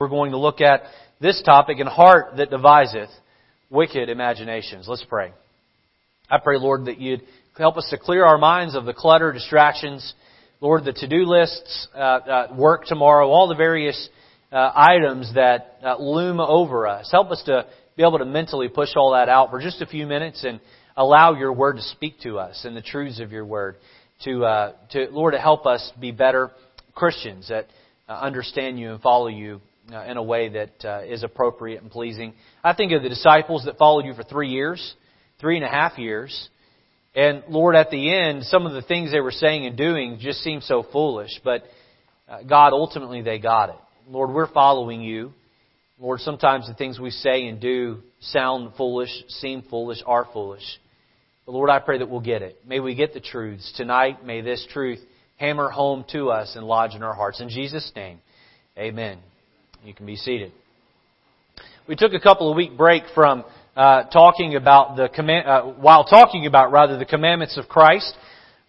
We're going to look at this topic, in heart that deviseth wicked imaginations. Let's pray. I pray, Lord, that you'd help us to clear our minds of the clutter, distractions, Lord, the to-do lists, uh, uh, work tomorrow, all the various uh, items that uh, loom over us. Help us to be able to mentally push all that out for just a few minutes and allow your word to speak to us and the truths of your word. To, uh, to Lord, to help us be better Christians that uh, understand you and follow you uh, in a way that uh, is appropriate and pleasing. I think of the disciples that followed you for three years, three and a half years. And Lord, at the end, some of the things they were saying and doing just seemed so foolish, but uh, God, ultimately they got it. Lord, we're following you. Lord, sometimes the things we say and do sound foolish, seem foolish, are foolish. But Lord, I pray that we'll get it. May we get the truths. Tonight, may this truth hammer home to us and lodge in our hearts. In Jesus' name, amen. You can be seated. We took a couple of week break from uh, talking about the command, uh, while talking about rather the commandments of Christ,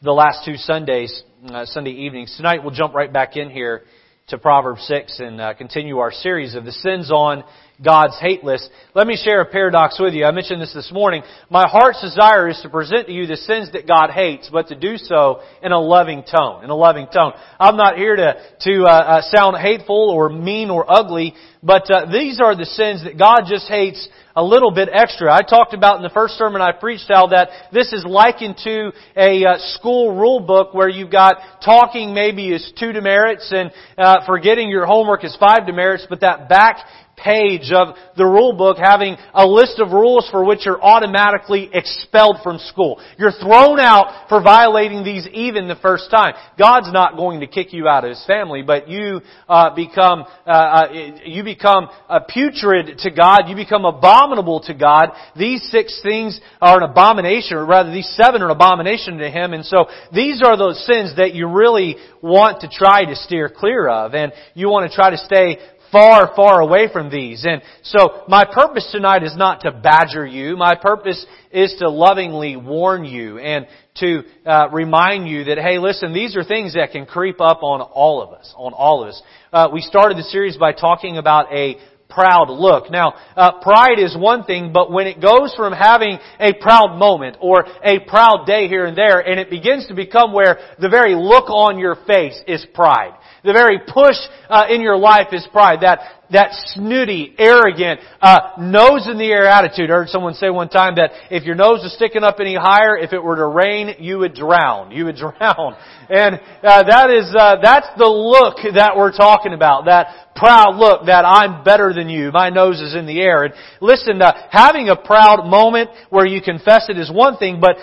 the last two Sundays, uh, Sunday evenings. Tonight we'll jump right back in here to Proverbs 6 and uh, continue our series of the sins on God's hate list. Let me share a paradox with you. I mentioned this this morning. My heart's desire is to present to you the sins that God hates, but to do so in a loving tone. In a loving tone. I'm not here to to uh, uh, sound hateful or mean or ugly, but uh, these are the sins that God just hates a little bit extra. I talked about in the first sermon I preached how that this is likened to a uh, school rule book where you've got talking maybe is two demerits and uh, forgetting your homework is five demerits, but that back page of the rule book having a list of rules for which you're automatically expelled from school. You're thrown out for violating these even the first time. God's not going to kick you out of His family, but you uh, become uh, uh, you become putrid to God. You become abominable to God. These six things are an abomination, or rather, these seven are an abomination to Him. And so these are those sins that you really want to try to steer clear of, and you want to try to stay far, far away from these. And so my purpose tonight is not to badger you. My purpose is to lovingly warn you and to uh, remind you that, hey, listen, these are things that can creep up on all of us, on all of us. Uh, we started the series by talking about a proud look. Now, uh, pride is one thing, but when it goes from having a proud moment or a proud day here and there, and it begins to become where the very look on your face is pride. The very push uh, in your life is pride. That that snooty, arrogant, uh, nose in the air attitude. I heard someone say one time that if your nose was sticking up any higher, if it were to rain, you would drown. You would drown. And uh, that is uh, that's the look that we're talking about. That proud look that I'm better than you. My nose is in the air. And listen, uh, having a proud moment where you confess it is one thing, but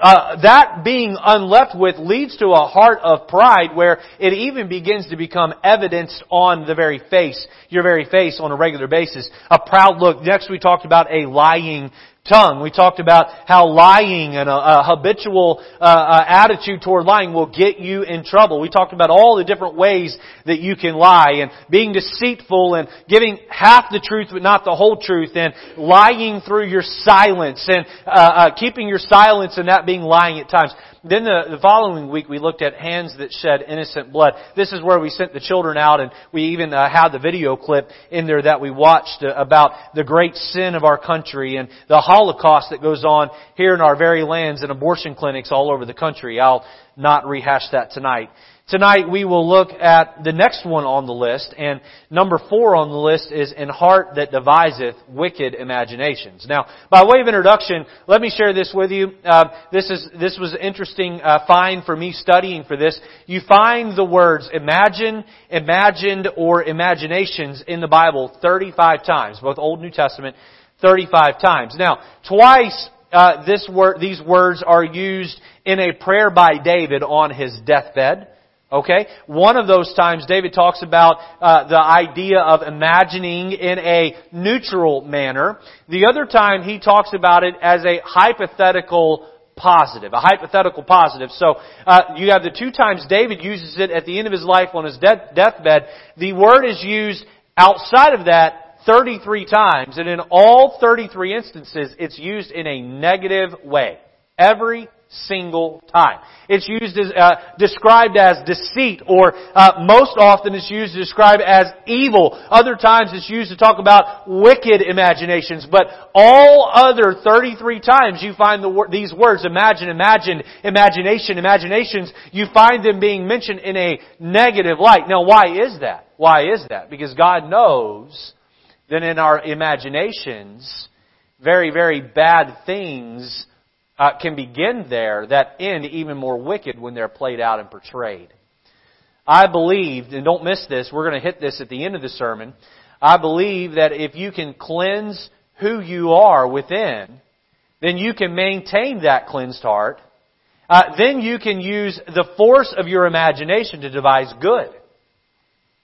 uh, that being unleft with leads to a heart of pride where it even begins to become evidenced on the very face. Your very face on a regular basis. A proud look. Next we talked about a lying tongue. We talked about how lying and a, a habitual uh, uh, attitude toward lying will get you in trouble. We talked about all the different ways that you can lie and being deceitful and giving half the truth but not the whole truth and lying through your silence and uh, uh keeping your silence and that being lying at times. Then the, the following week we looked at hands that shed innocent blood. This is where we sent the children out and we even uh, had the video clip in there that we watched uh, about the great sin of our country and the Holocaust that goes on here in our very lands and abortion clinics all over the country. I'll not rehash that tonight. Tonight we will look at the next one on the list, and number four on the list is in heart that deviseth wicked imaginations. Now, by way of introduction, let me share this with you. Uh, this is this was an interesting uh, find for me studying for this. You find the words imagine, imagined, or imaginations in the Bible 35 times, both Old and New Testament, 35 times. Now, twice uh, this word, these words are used in a prayer by David on his deathbed. Okay? One of those times David talks about uh, the idea of imagining in a neutral manner. The other time he talks about it as a hypothetical positive, a hypothetical positive. So uh, you have the two times David uses it at the end of his life on his de- deathbed. The word is used outside of that 33 times, and in all 33 instances, it's used in a negative way. Every single time. It's used as, uh, described as deceit, or uh, most often it's used to describe as evil. Other times it's used to talk about wicked imaginations. But all other 33 times you find the, these words, imagine, imagined, imagination, imaginations, you find them being mentioned in a negative light. Now why is that? Why is that? Because God knows that in our imaginations, very, very bad things uh, can begin there that end even more wicked when they're played out and portrayed. I believe, and don't miss this, we're going to hit this at the end of the sermon. I believe that if you can cleanse who you are within, then you can maintain that cleansed heart. Uh, then you can use the force of your imagination to devise good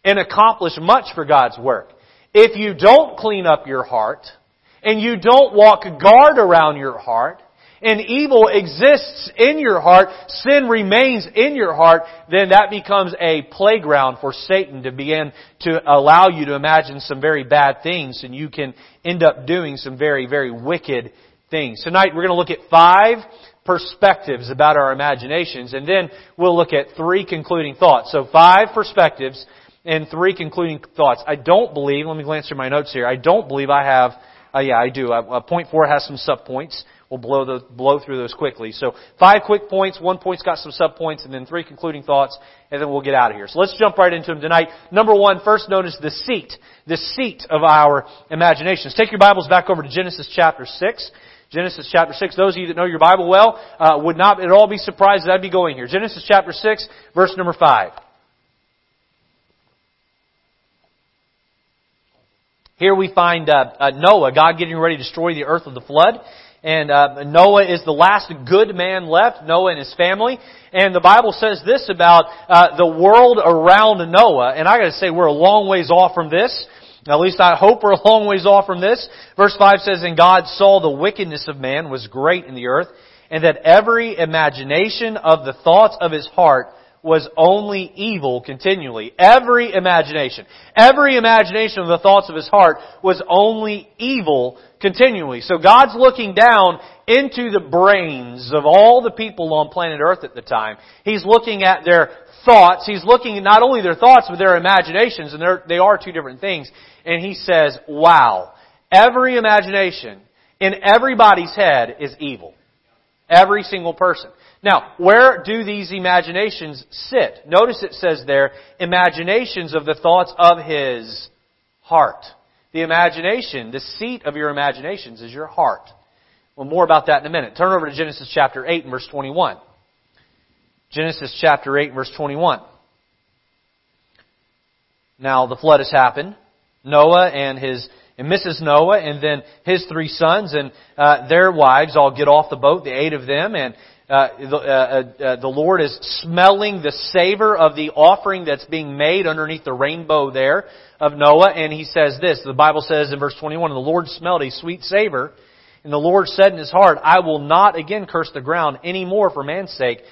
and accomplish much for God's work. If you don't clean up your heart, and you don't walk guard around your heart, and evil exists in your heart, sin remains in your heart, then that becomes a playground for Satan to begin to allow you to imagine some very bad things and you can end up doing some very, very wicked things. Tonight we're going to look at five perspectives about our imaginations and then we'll look at three concluding thoughts. So five perspectives and three concluding thoughts. I don't believe, let me glance through my notes here, I don't believe I have uh, yeah, I do. Uh, point four has some subpoints. We'll blow, the, blow through those quickly. So five quick points, one point's got some subpoints, and then three concluding thoughts, and then we'll get out of here. So let's jump right into them tonight. Number one, first notice the seat, the seat of our imaginations. Take your Bibles back over to Genesis chapter 6. Genesis chapter 6. Those of you that know your Bible well uh, would not at all be surprised that I'd be going here. Genesis chapter 6, verse number 5. Here we find uh, uh, Noah, God getting ready to destroy the earth with the flood. And uh, Noah is the last good man left, Noah and his family. And the Bible says this about uh, the world around Noah. And I got to say, we're a long ways off from this. At least I hope we're a long ways off from this. Verse 5 says, And God saw the wickedness of man was great in the earth, and that every imagination of the thoughts of his heart was only evil continually. Every imagination, every imagination of the thoughts of his heart was only evil continually. So God's looking down into the brains of all the people on planet Earth at the time. He's looking at their thoughts. He's looking at not only their thoughts, but their imaginations, and they are two different things. And he says, wow, every imagination in everybody's head is evil. Every single person. Now, where do these imaginations sit? Notice it says there, imaginations of the thoughts of his heart. The imagination, the seat of your imaginations is your heart. Well, more about that in a minute. Turn over to Genesis chapter 8 and verse 21. Genesis chapter 8 verse 21. Now, the flood has happened. Noah and his and Mrs. Noah and then his three sons and uh, their wives all get off the boat, the eight of them, and uh, the, uh, uh, uh, the Lord is smelling the savor of the offering that's being made underneath the rainbow there of Noah, and he says this. The Bible says in verse 21, "The Lord smelled a sweet savor, and the Lord said in his heart, I will not again curse the ground any more for man's sake,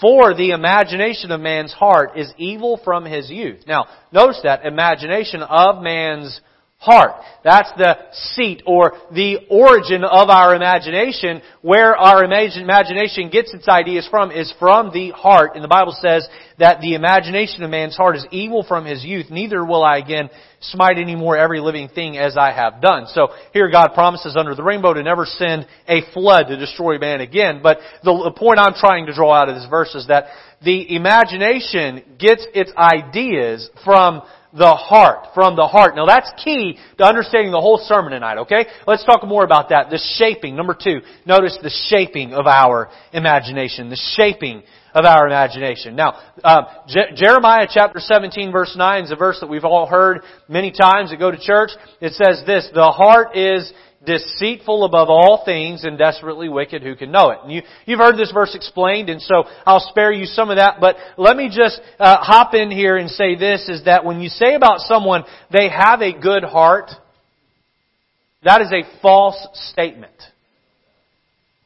for the imagination of man's heart is evil from his youth." Now, notice that imagination of man's heart. That's the seat or the origin of our imagination. Where our imagination gets its ideas from is from the heart. And the Bible says that the imagination of man's heart is evil from his youth. Neither will I again smite any more every living thing as I have done. So here God promises under the rainbow to never send a flood to destroy man again. But the point I'm trying to draw out of this verse is that the imagination gets its ideas from the heart, from the heart. Now that's key to understanding the whole sermon tonight, okay? Let's talk more about that. The shaping, number two. Notice the shaping of our imagination. The shaping of our imagination. Now, uh, Je- Jeremiah chapter 17 verse 9 is a verse that we've all heard many times that go to church. It says this, the heart is deceitful above all things and desperately wicked, who can know it? And you, you've heard this verse explained, and so I'll spare you some of that, but let me just uh, hop in here and say this, is that when you say about someone, they have a good heart, that is a false statement.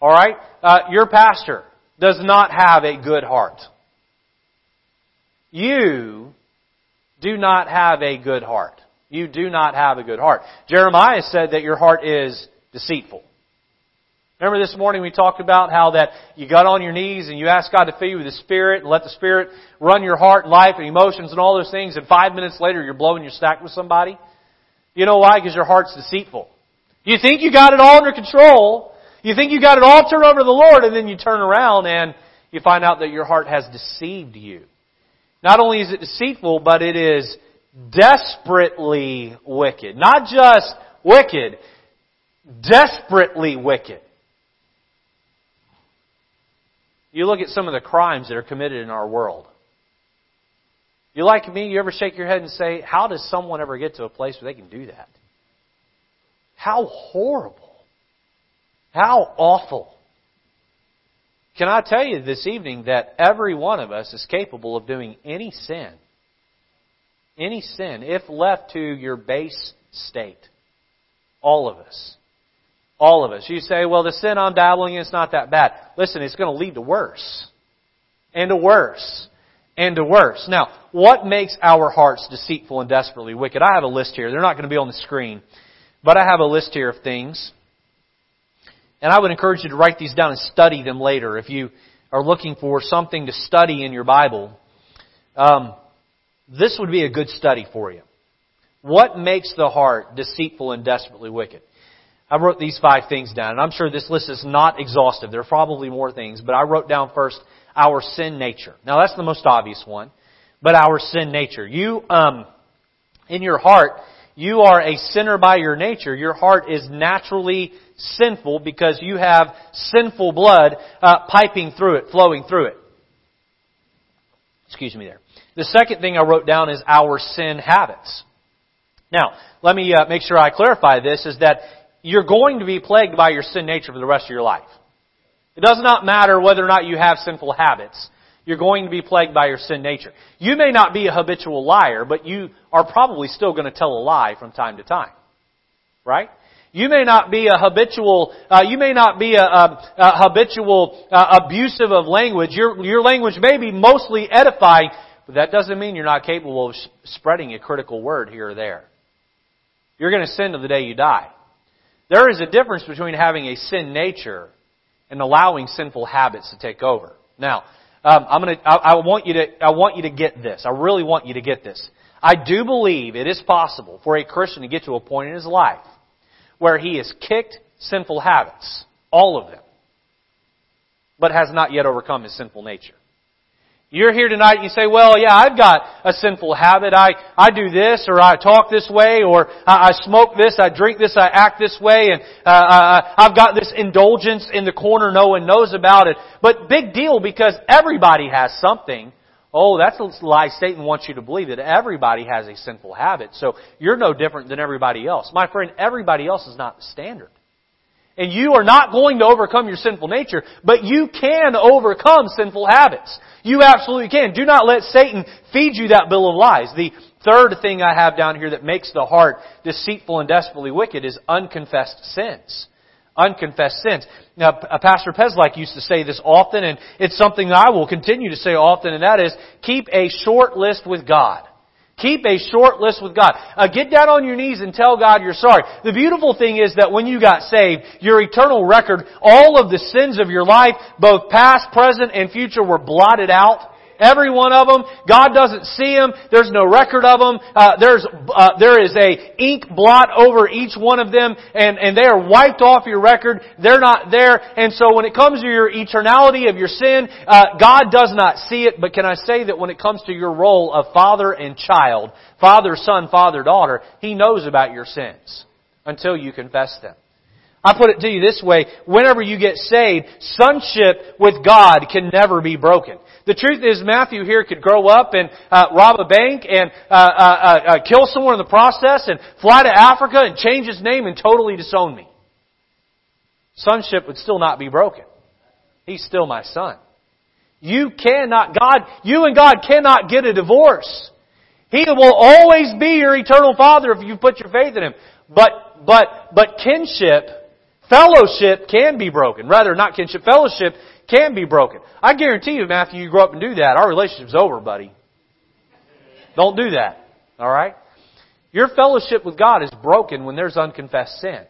Alright? Uh, your pastor does not have a good heart. You do not have a good heart. You do not have a good heart. Jeremiah said that your heart is deceitful. Remember this morning we talked about how that you got on your knees and you asked God to fill you with the Spirit and let the Spirit run your heart and life and emotions and all those things and five minutes later you're blowing your stack with somebody? You know why? Because your heart's deceitful. You think you got it all under control. You think you got it all turned over to the Lord and then you turn around and you find out that your heart has deceived you. Not only is it deceitful, but it is desperately wicked. Not just wicked, desperately wicked. You look at some of the crimes that are committed in our world. You like me, you ever shake your head and say, how does someone ever get to a place where they can do that? How horrible. How awful. Can I tell you this evening that every one of us is capable of doing any sin? Any sin, if left to your base state. All of us. All of us. You say, well, the sin I'm dabbling in is not that bad. Listen, it's going to lead to worse. And to worse. And to worse. Now, what makes our hearts deceitful and desperately wicked? I have a list here. They're not going to be on the screen. But I have a list here of things. And I would encourage you to write these down and study them later if you are looking for something to study in your Bible. Um, this would be a good study for you. What makes the heart deceitful and desperately wicked? I wrote these five things down, and I'm sure this list is not exhaustive. There are probably more things, but I wrote down first our sin nature. Now that's the most obvious one, but our sin nature. You, um, in your heart, you are a sinner by your nature. Your heart is naturally sinful because you have sinful blood uh, piping through it, flowing through it. Excuse me there. The second thing I wrote down is our sin habits. Now, let me uh, make sure I clarify this, is that you're going to be plagued by your sin nature for the rest of your life. It does not matter whether or not you have sinful habits. You're going to be plagued by your sin nature. You may not be a habitual liar, but you are probably still going to tell a lie from time to time. Right? You may not be a habitual, uh, you may not be a, a, a habitual uh, abusive of language. Your, your language may be mostly edifying, but that doesn't mean you're not capable of spreading a critical word here or there. You're going to sin to the day you die. There is a difference between having a sin nature and allowing sinful habits to take over. Now, um, I'm going to. I, I want you to. I want you to get this. I really want you to get this. I do believe it is possible for a Christian to get to a point in his life where he has kicked sinful habits, all of them, but has not yet overcome his sinful nature. You're here tonight and you say, well, yeah, I've got a sinful habit. I, I do this or I talk this way or I, I smoke this, I drink this, I act this way and uh, uh, I've got this indulgence in the corner no one knows about it. But big deal because everybody has something. Oh, that's a lie Satan wants you to believe that everybody has a sinful habit. So you're no different than everybody else. My friend, everybody else is not the standard. And you are not going to overcome your sinful nature, but you can overcome sinful habits. You absolutely can. Do not let Satan feed you that bill of lies. The third thing I have down here that makes the heart deceitful and desperately wicked is unconfessed sins unconfessed sins. Now, uh, Pastor Peslak used to say this often, and it's something I will continue to say often, and that is, keep a short list with God. Keep a short list with God. Uh, get down on your knees and tell God you're sorry. The beautiful thing is that when you got saved, your eternal record, all of the sins of your life, both past, present, and future were blotted out. Every one of them. God doesn't see them. There's no record of them. Uh, there's uh, there is a ink blot over each one of them, and and they are wiped off your record. They're not there. And so when it comes to your eternality of your sin, uh, God does not see it. But can I say that when it comes to your role of father and child, father son, father daughter, He knows about your sins until you confess them. I put it to you this way, whenever you get saved, sonship with God can never be broken. The truth is Matthew here could grow up and uh, rob a bank and uh, uh, uh, uh, kill someone in the process and fly to Africa and change his name and totally disown me. Sonship would still not be broken. He's still my son. You cannot, God, you and God cannot get a divorce. He will always be your eternal father if you put your faith in Him. But, but, but kinship Fellowship can be broken. Rather, not kinship, fellowship can be broken. I guarantee you, Matthew, you grow up and do that, our relationship's over, buddy. Don't do that. Alright? Your fellowship with God is broken when there's unconfessed sin.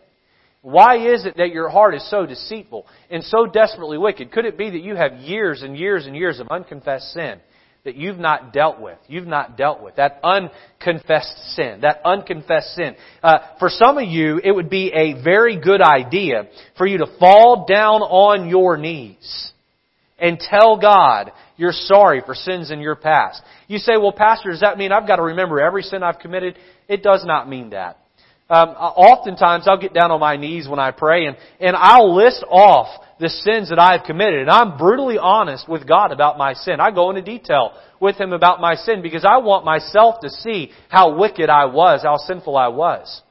Why is it that your heart is so deceitful and so desperately wicked? Could it be that you have years and years and years of unconfessed sin that you've not dealt with? You've not dealt with. That unconfessed sin. That unconfessed sin. Uh, for some of you, it would be a very good idea for you to fall down on your knees and tell God you're sorry for sins in your past. You say, well, Pastor, does that mean I've got to remember every sin I've committed? It does not mean that. Um, oftentimes I'll get down on my knees when I pray and, and I'll list off the sins that I've committed. And I'm brutally honest with God about my sin. I go into detail with Him about my sin because I want myself to see how wicked I was, how sinful I was.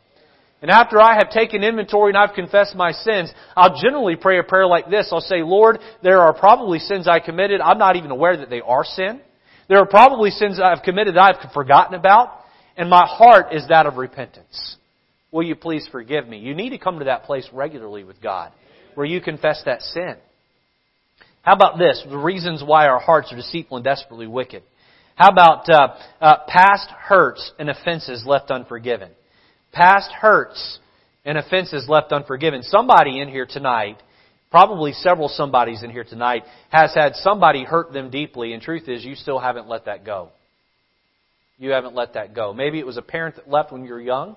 And after I have taken inventory and I've confessed my sins, I'll generally pray a prayer like this. I'll say, Lord, there are probably sins I committed. I'm not even aware that they are sin. There are probably sins I've committed that I've forgotten about. And my heart is that of repentance. Will you please forgive me? You need to come to that place regularly with God where you confess that sin. How about this? The reasons why our hearts are deceitful and desperately wicked. How about uh, uh, past hurts and offenses left unforgiven? Past hurts and offenses left unforgiven. Somebody in here tonight, probably several somebodies in here tonight, has had somebody hurt them deeply, and truth is, you still haven't let that go. You haven't let that go. Maybe it was a parent that left when you were young,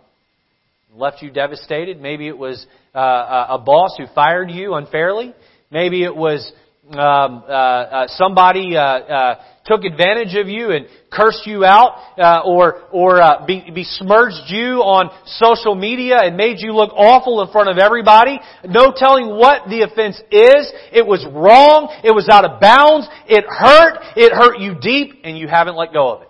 left you devastated. Maybe it was uh, a boss who fired you unfairly. Maybe it was um, uh, uh, somebody uh, uh, took advantage of you and cursed you out, uh, or or uh, be, besmirched you on social media and made you look awful in front of everybody. No telling what the offense is. It was wrong. It was out of bounds. It hurt. It hurt you deep, and you haven't let go of it.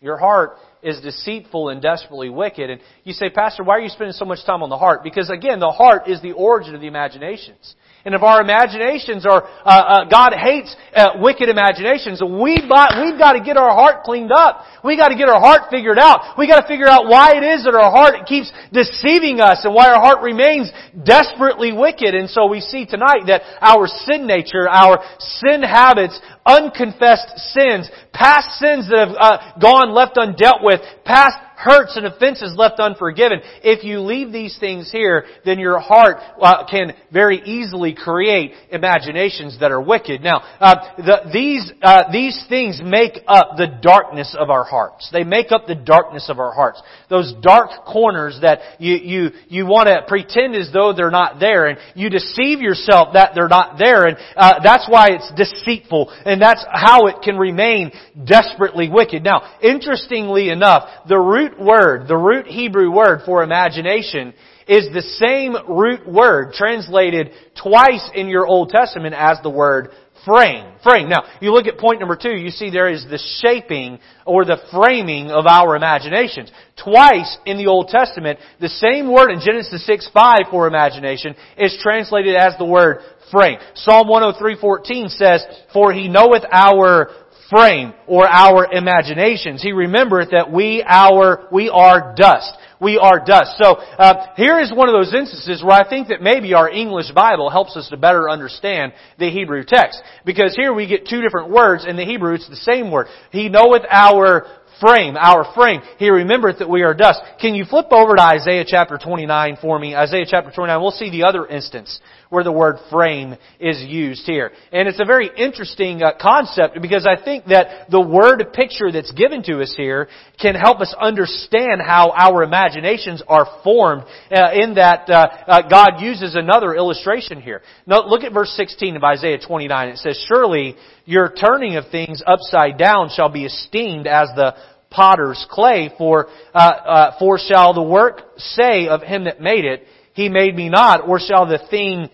Your heart is deceitful and desperately wicked. And you say, Pastor, why are you spending so much time on the heart? Because again, the heart is the origin of the imaginations. And if our imaginations are, uh, uh, God hates uh, wicked imaginations, we got, we've got to get our heart cleaned up. We've got to get our heart figured out. We've got to figure out why it is that our heart keeps deceiving us and why our heart remains desperately wicked. And so we see tonight that our sin nature, our sin habits, unconfessed sins, past sins that have uh, gone left undealt with, past hurts and offenses left unforgiven. If you leave these things here, then your heart uh, can very easily create imaginations that are wicked. Now, uh, the, these uh, these things make up the darkness of our hearts. They make up the darkness of our hearts. Those dark corners that you you you want to pretend as though they're not there, and you deceive yourself that they're not there, and uh, that's why it's deceitful, and that's how it can remain desperately wicked. Now, interestingly enough, the root word, the root Hebrew word for imagination is the same root word translated twice in your Old Testament as the word frame. Frame. Now, you look at point number two, you see there is the shaping or the framing of our imaginations. Twice in the Old Testament, the same word in Genesis 6, 5 for imagination is translated as the word frame. Psalm 103.14 says, For he knoweth our frame or our imaginations. He remembereth that we our we are dust. We are dust. So uh, here is one of those instances where I think that maybe our English Bible helps us to better understand the Hebrew text because here we get two different words in the Hebrew. It's the same word. He knoweth our frame, our frame. He remembereth that we are dust. Can you flip over to Isaiah chapter 29 for me? Isaiah chapter 29. We'll see the other instance where the word frame is used here. And it's a very interesting uh, concept because I think that the word picture that's given to us here can help us understand how our imaginations are formed uh, in that uh, uh God uses another illustration here. Now look at verse 16 of Isaiah 29. It says, Surely your turning of things upside down shall be esteemed as the potter's clay, for, uh, uh, for shall the work say of him that made it, he made me not, or shall the thing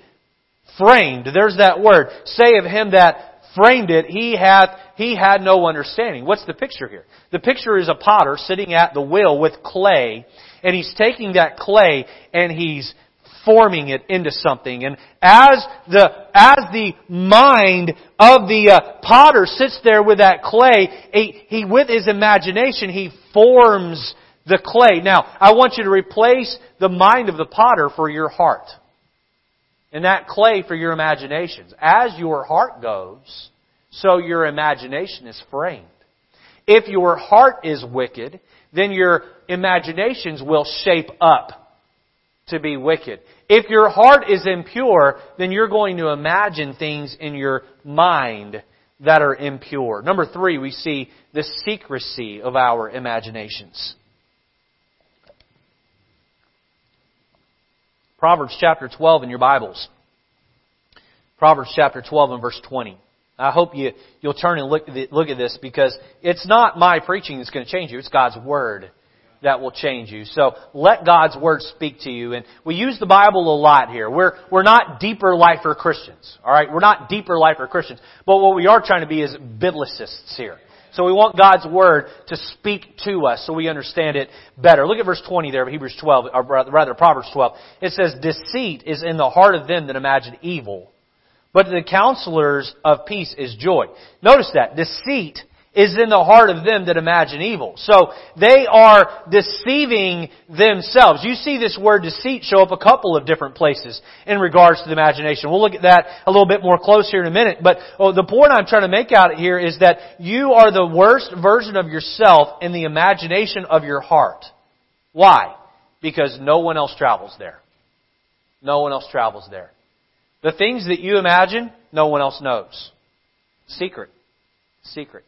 framed, there's that word, say of him that framed it, he hath, he had no understanding. What's the picture here? The picture is a potter sitting at the wheel with clay, and he's taking that clay and he's forming it into something. And as the, as the mind of the uh, potter sits there with that clay, he, he, with his imagination, he forms the clay. Now, I want you to replace the mind of the potter for your heart and that clay for your imaginations. As your heart goes, so your imagination is framed. If your heart is wicked, then your imaginations will shape up. to be wicked. If your heart is impure, then you're going to imagine things in your mind that are impure. Number three, we see the secrecy of our imaginations. Proverbs chapter 12 in your Bibles. Proverbs chapter 12 and verse 20. I hope you, you'll turn and look, look at this because it's not my preaching that's going to change you. It's God's Word that will change you. So let God's Word speak to you. And we use the Bible a lot here. We're, we're not deeper lifer Christians. Alright? We're not deeper lifer Christians. But what we are trying to be is biblicists here. So we want God's Word to speak to us so we understand it better. Look at verse 20 there of Hebrews 12, or rather Proverbs 12. It says, Deceit is in the heart of them that imagine evil, but the counselors of peace is joy. Notice that. Deceit is in the heart of them that imagine evil. So they are deceiving themselves. You see this word deceit show up a couple of different places in regards to the imagination. We'll look at that a little bit more close here in a minute. But oh, the point I'm trying to make out here is that you are the worst version of yourself in the imagination of your heart. Why? Because no one else travels there. No one else travels there. The things that you imagine, no one else knows. Secret. Secret.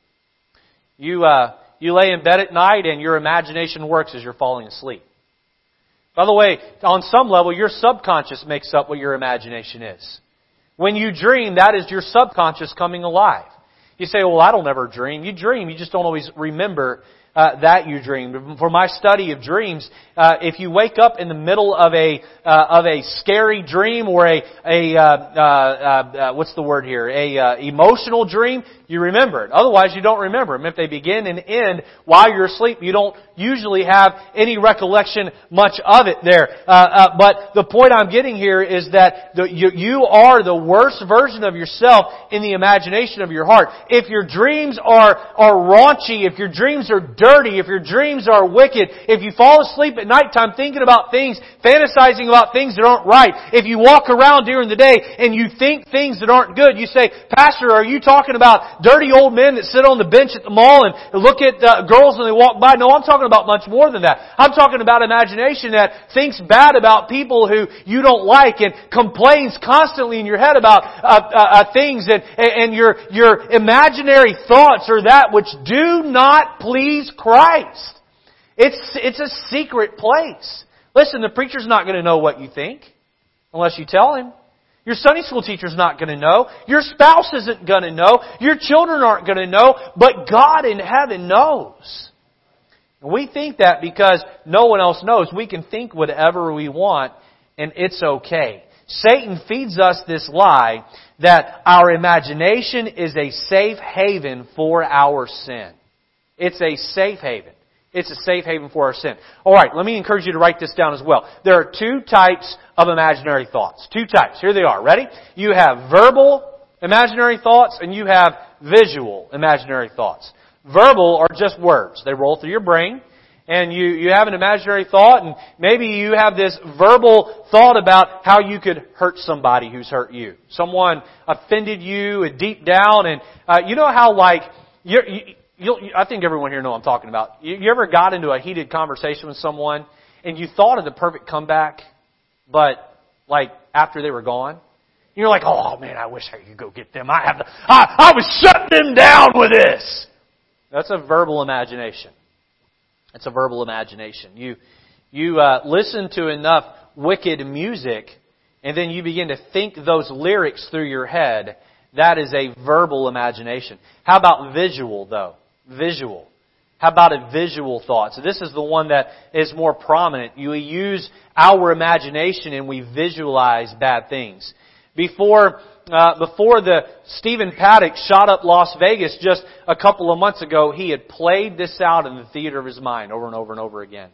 You, uh, you lay in bed at night and your imagination works as you're falling asleep. By the way, on some level, your subconscious makes up what your imagination is. When you dream, that is your subconscious coming alive. You say, well, I don't ever dream. You dream, you just don't always remember uh, that you dreamed. For my study of dreams, uh, if you wake up in the middle of a uh, of a scary dream or a a uh, uh, uh, what's the word here a emotional dream, you remember it. Otherwise, you don't remember them. If they begin and end while you're asleep, you don't usually have any recollection much of it there. but the point I'm getting here is that the, you, you are the worst version of yourself in the imagination of your heart. If your dreams are are raunchy, if your dreams are dirty, dirty, if your dreams are wicked, if you fall asleep at nighttime thinking about things, fantasizing about things that aren't right, if you walk around during the day and you think things that aren't good, you say, Pastor, are you talking about dirty old men that sit on the bench at the mall and look at uh, girls when they walk by? No, I'm talking about much more than that. I'm talking about imagination that thinks bad about people who you don't like and complains constantly in your head about uh, uh, uh things and, and your, your imaginary thoughts are that which do not please Christ. It's, it's a secret place. Listen, the preacher's not going to know what you think unless you tell him. Your Sunday school teacher's not going to know. Your spouse isn't going to know. Your children aren't going to know. But God in heaven knows. And we think that because no one else knows, we can think whatever we want and it's okay. Satan feeds us this lie that our imagination is a safe haven for our sin. It's a safe haven. It's a safe haven for our sin. Alright, let me encourage you to write this down as well. There are two types of imaginary thoughts. Two types. Here they are. Ready? You have verbal imaginary thoughts and you have visual imaginary thoughts. Verbal are just words. They roll through your brain and you, you have an imaginary thought and maybe you have this verbal thought about how you could hurt somebody who's hurt you. Someone offended you deep down and uh, you know how like you're, you, You'll, I think everyone here know what I'm talking about. You, you ever got into a heated conversation with someone and you thought of the perfect comeback, but like after they were gone, you're like, oh man, I wish I could go get them. I have, the, I, I was shutting them down with this. That's a verbal imagination. It's a verbal imagination. You, you uh, listen to enough wicked music, and then you begin to think those lyrics through your head. That is a verbal imagination. How about visual, though? Visual. How about a visual thought? So this is the one that is more prominent. You use our imagination and we visualize bad things. Before, uh, before the Stephen Paddock shot up Las Vegas just a couple of months ago, he had played this out in the theater of his mind over and over and over again.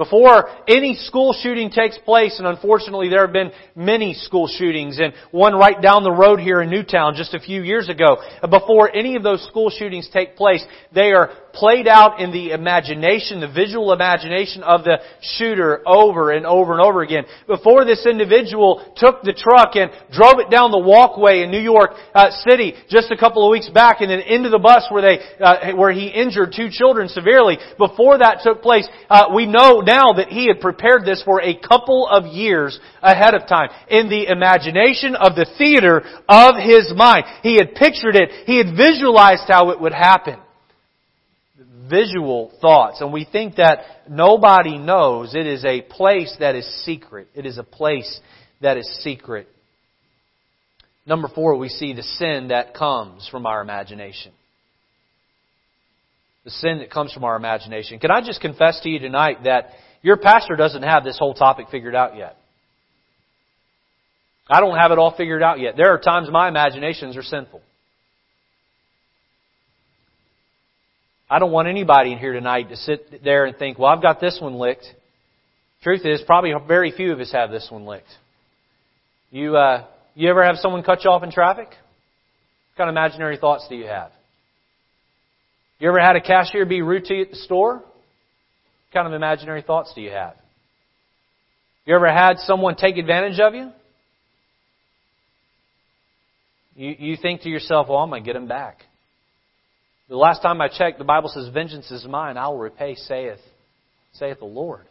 Before any school shooting takes place, and unfortunately there have been many school shootings, and one right down the road here in Newtown just a few years ago, before any of those school shootings take place, they are played out in the imagination, the visual imagination of the shooter over and over and over again. Before this individual took the truck and drove it down the walkway in New York uh, City just a couple of weeks back and then into the bus where they, uh, where he injured two children severely. Before that took place, uh, we know now that he had prepared this for a couple of years ahead of time. In the imagination of the theater of his mind. He had pictured it. He had visualized how it would happen. Visual thoughts. And we think that nobody knows. It is a place that is secret. It is a place that is secret. Number four, we see the sin that comes from our imagination. The sin that comes from our imagination. Can I just confess to you tonight that your pastor doesn't have this whole topic figured out yet? I don't have it all figured out yet. There are times my imaginations are sinful. I don't want anybody in here tonight to sit there and think, well, I've got this one licked. Truth is, probably very few of us have this one licked. You, uh, you ever have someone cut you off in traffic? What kind of imaginary thoughts do you have? You ever had a cashier be rude to you at the store? What kind of imaginary thoughts do you have? You ever had someone take advantage of you? You, you think to yourself, well, I'm going to get them back. The last time I checked, the Bible says, Vengeance is mine, I will repay, saith, saith the Lord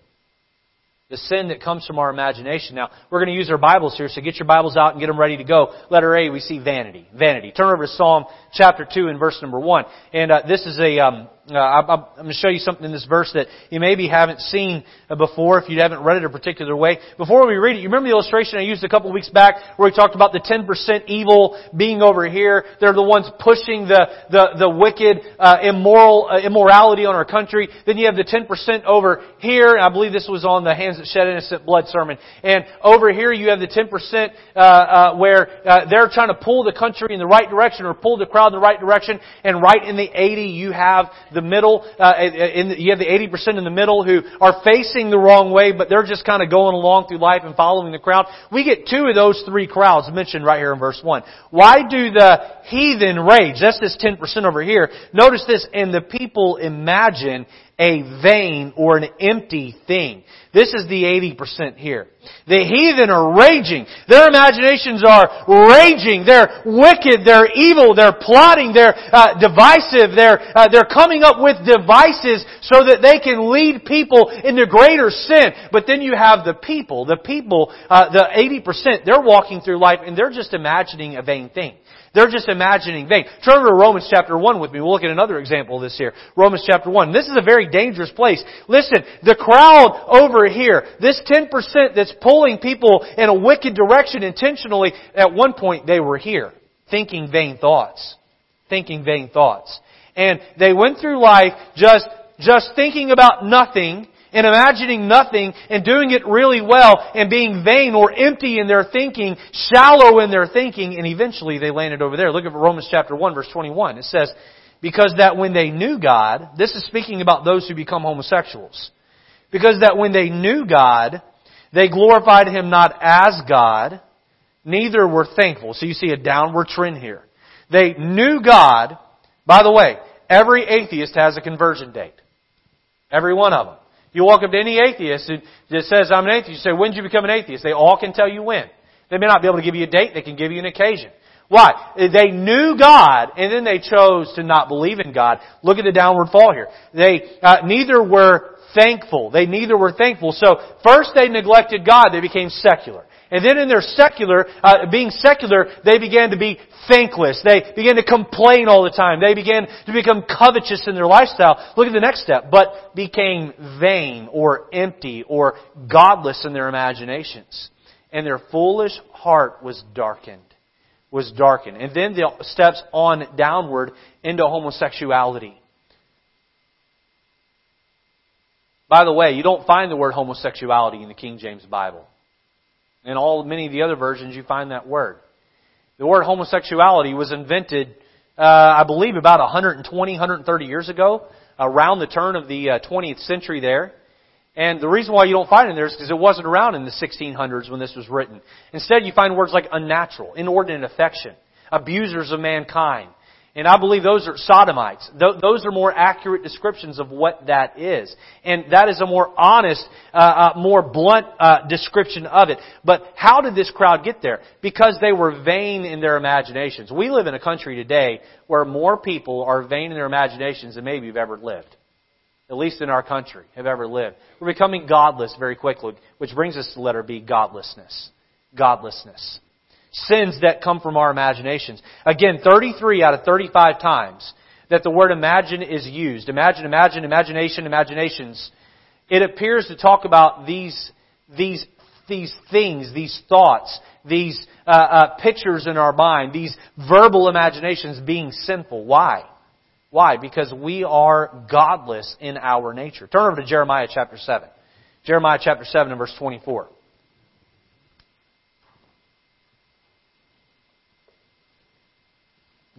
the sin that comes from our imagination. Now, we're going to use our Bibles here, so get your Bibles out and get them ready to go. Letter A, we see vanity. Vanity. Turn over to Psalm chapter 2 and verse number 1. And uh, this is a, um, uh, I'm going to show you something in this verse that you maybe haven't seen uh, before if you haven't read it a particular way. Before we read it, you remember the illustration I used a couple of weeks back where we talked about the 10% evil being over here. They're the ones pushing the, the, the wicked, uh, immoral, uh, immorality on our country. Then you have the 10% over here. I believe this was on the Hands That Shed Innocent Blood sermon. And over here you have the 10% uh, uh, where they're trying to pull the country in the right direction or pull the crowd in the right direction. And right in the 80 you have the the middle, uh, in you have the 80% in the middle who are facing the wrong way, but they're just kind of going along through life and following the crowd. We get two of those three crowds mentioned right here in verse 1. Why do the heathen rage? That's this 10% over here. Notice this, and the people imagine a vain or an empty thing. This is the 80% here. The heathen are raging. Their imaginations are raging. They're wicked. They're evil. They're plotting. They're uh, divisive. They're, uh, they're coming up with devices so that they can lead people into greater sin. But then you have the people. The people, uh, the 80%, they're walking through life and they're just imagining a vain thing. They're just imagining vain. Turn to Romans chapter 1 with me. We'll look at another example of this here. Romans chapter 1. This is a very dangerous place. Listen, the crowd over here, this 10% that's pulling people in a wicked direction intentionally, at one point they were here, thinking vain thoughts. Thinking vain thoughts. And they went through life just, just thinking about nothing and imagining nothing and doing it really well and being vain or empty in their thinking, shallow in their thinking, and eventually they landed over there. Look at Romans chapter 1 verse 21. It says, because that when they knew God, this is speaking about those who become homosexuals, because that when they knew God, they glorified Him not as God, neither were thankful. So you see a downward trend here. They knew God. By the way, every atheist has a conversion date. Every one of them. You walk up to any atheist that says, I'm an atheist, you say, when did you become an atheist? They all can tell you when. They may not be able to give you a date, they can give you an occasion. Why? They knew God, and then they chose to not believe in God. Look at the downward fall here. They uh, neither were thankful. They neither were thankful. So first they neglected God, they became secular. And then in their secular, uh, being secular, they began to be thankless. They began to complain all the time. They began to become covetous in their lifestyle. Look at the next step. But became vain or empty or godless in their imaginations. And their foolish heart was darkened. Was darkened. And then the steps on downward into homosexuality. By the way, you don't find the word homosexuality in the King James Bible. In all many of the other versions, you find that word. The word homosexuality was invented, uh, I believe, about 120, 130 years ago, around the turn of the uh, 20th century there. And the reason why you don't find it in there is because it wasn't around in the 1600s when this was written. Instead, you find words like unnatural, inordinate affection, abusers of mankind, and I believe those are sodomites. Those are more accurate descriptions of what that is. And that is a more honest, uh, uh, more blunt uh, description of it. But how did this crowd get there? Because they were vain in their imaginations. We live in a country today where more people are vain in their imaginations than maybe you've ever lived. at least in our country, have ever lived. We're becoming godless very quickly, which brings us to letter B, godlessness. Godlessness. Sins that come from our imaginations. Again, 33 out of 35 times that the word imagine is used. Imagine, imagine, imagination, imaginations. It appears to talk about these, these, these things, these thoughts, these uh, uh, pictures in our mind, these verbal imaginations being sinful. Why? Why? Because we are godless in our nature. Turn over to Jeremiah chapter 7. Jeremiah chapter 7 and verse 24.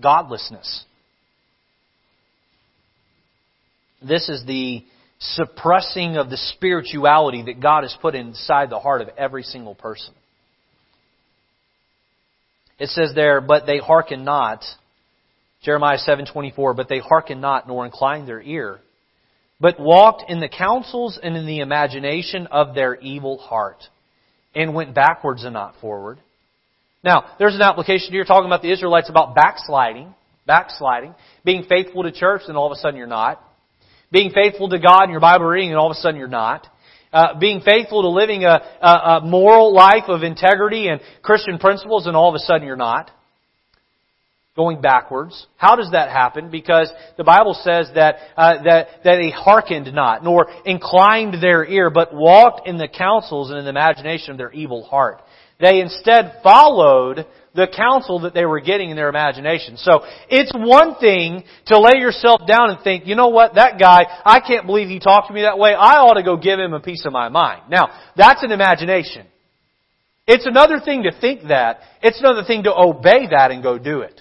Godlessness. This is the suppressing of the spirituality that God has put inside the heart of every single person. It says there, but they hearken not. Jeremiah 7:24, but they hearken not nor incline their ear, but walked in the counsels and in the imagination of their evil heart, and went backwards and not forward. Now, there's an application here talking about the Israelites about backsliding, backsliding, being faithful to church, and all of a sudden you're not. Being faithful to God in your Bible reading, and all of a sudden you're not. Uh, being faithful to living a, a, a moral life of integrity and Christian principles, and all of a sudden you're not. Going backwards. How does that happen? Because the Bible says that uh, that that they hearkened not, nor inclined their ear, but walked in the counsels and in the imagination of their evil heart. They instead followed the counsel that they were getting in their imagination. So it's one thing to lay yourself down and think, you know what, that guy, I can't believe he talked to me that way. I ought to go give him a piece of my mind. Now, that's an imagination. It's another thing to think that. It's another thing to obey that and go do it.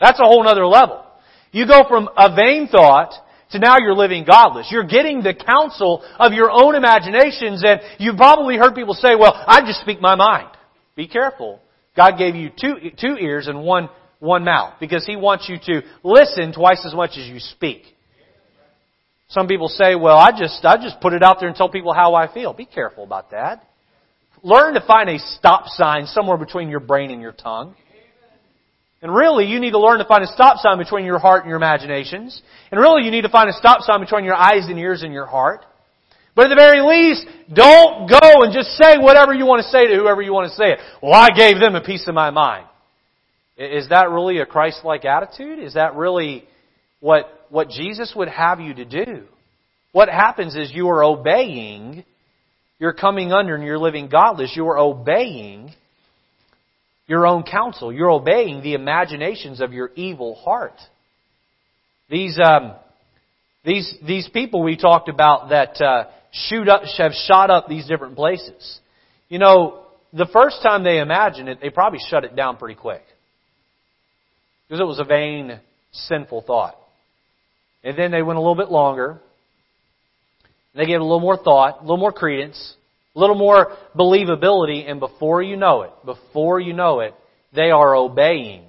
That's a whole other level. You go from a vain thought to now you're living godless. You're getting the counsel of your own imaginations and you've probably heard people say, well, I just speak my mind. Be careful. God gave you two, two ears and one, one mouth because He wants you to listen twice as much as you speak. Some people say, well, I just, I just put it out there and tell people how I feel. Be careful about that. Learn to find a stop sign somewhere between your brain and your tongue. And really, you need to learn to find a stop sign between your heart and your imaginations. And really, you need to find a stop sign between your eyes and ears and your heart. But at the very least, don't go and just say whatever you want to say to whoever you want to say it. Well, I gave them a piece of my mind. Is that really a Christ-like attitude? Is that really what, what Jesus would have you to do? What happens is you are obeying, you're coming under and you're living godless, you are obeying your own counsel. You're obeying the imaginations of your evil heart. These, um, these, these people we talked about that, uh, shoot up, have shot up these different places. You know, the first time they imagined it, they probably shut it down pretty quick. Because it was a vain, sinful thought. And then they went a little bit longer. They gave it a little more thought, a little more credence, a little more believability, and before you know it, before you know it, they are obeying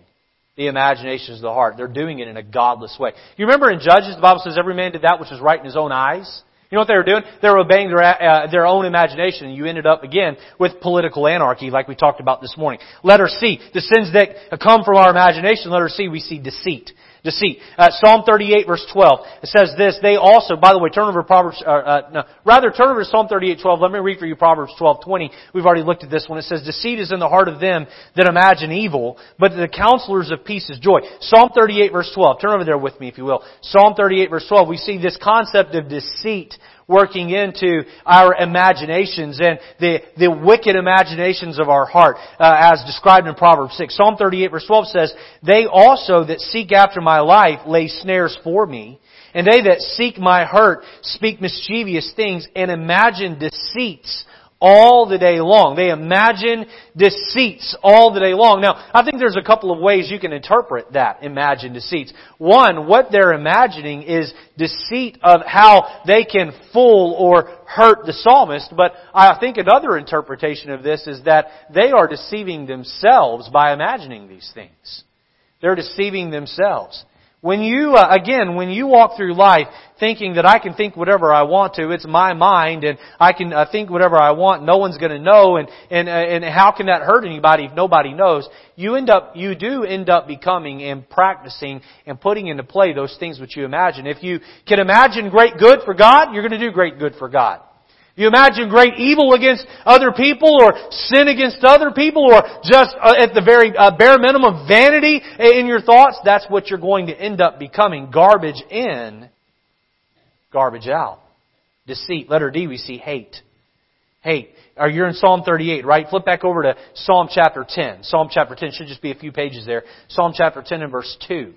the imaginations of the heart. They're doing it in a godless way. You remember in Judges, the Bible says every man did that which was right in his own eyes? You know what they were doing? They were obeying their, uh, their own imagination, and you ended up again with political anarchy, like we talked about this morning. Letter C, the sins that come from our imagination. Letter C, we see deceit deceit. Uh, Psalm 38 verse 12. It says this, they also, by the way, turn over Proverbs, uh, uh, no, rather turn over to Psalm 38 12. Let me read for you Proverbs 12 20. We've already looked at this one. It says, deceit is in the heart of them that imagine evil, but the counselors of peace is joy. Psalm 38 verse 12. Turn over there with me if you will. Psalm 38 verse 12. We see this concept of deceit working into our imaginations and the, the wicked imaginations of our heart, uh, as described in Proverbs 6. Psalm 38 verse 12 says, They also that seek after my life lay snares for me, and they that seek my hurt speak mischievous things and imagine deceits all the day long. They imagine deceits all the day long. Now, I think there's a couple of ways you can interpret that, imagine deceits. One, what they're imagining is deceit of how they can fool or hurt the psalmist, but I think another interpretation of this is that they are deceiving themselves by imagining these things. They're deceiving themselves. When you, uh, again, when you walk through life thinking that I can think whatever I want to, it's my mind, and I can uh, think whatever I want, no one's to know, and and uh, and how can that hurt anybody if nobody knows? You end up, you do end up becoming and practicing and putting into play those things which you imagine. If you can imagine great good for God, you're to do great good for God. You imagine great evil against other people or sin against other people or just uh, at the very uh, bare minimum vanity in your thoughts, that's what you're going to end up becoming. Garbage in, garbage out. Deceit. Letter D, we see hate. Hate. Are you're in Psalm 38, right? Flip back over to Psalm chapter 10. Psalm chapter 10 should just be a few pages there. Psalm chapter 10 and verse 2.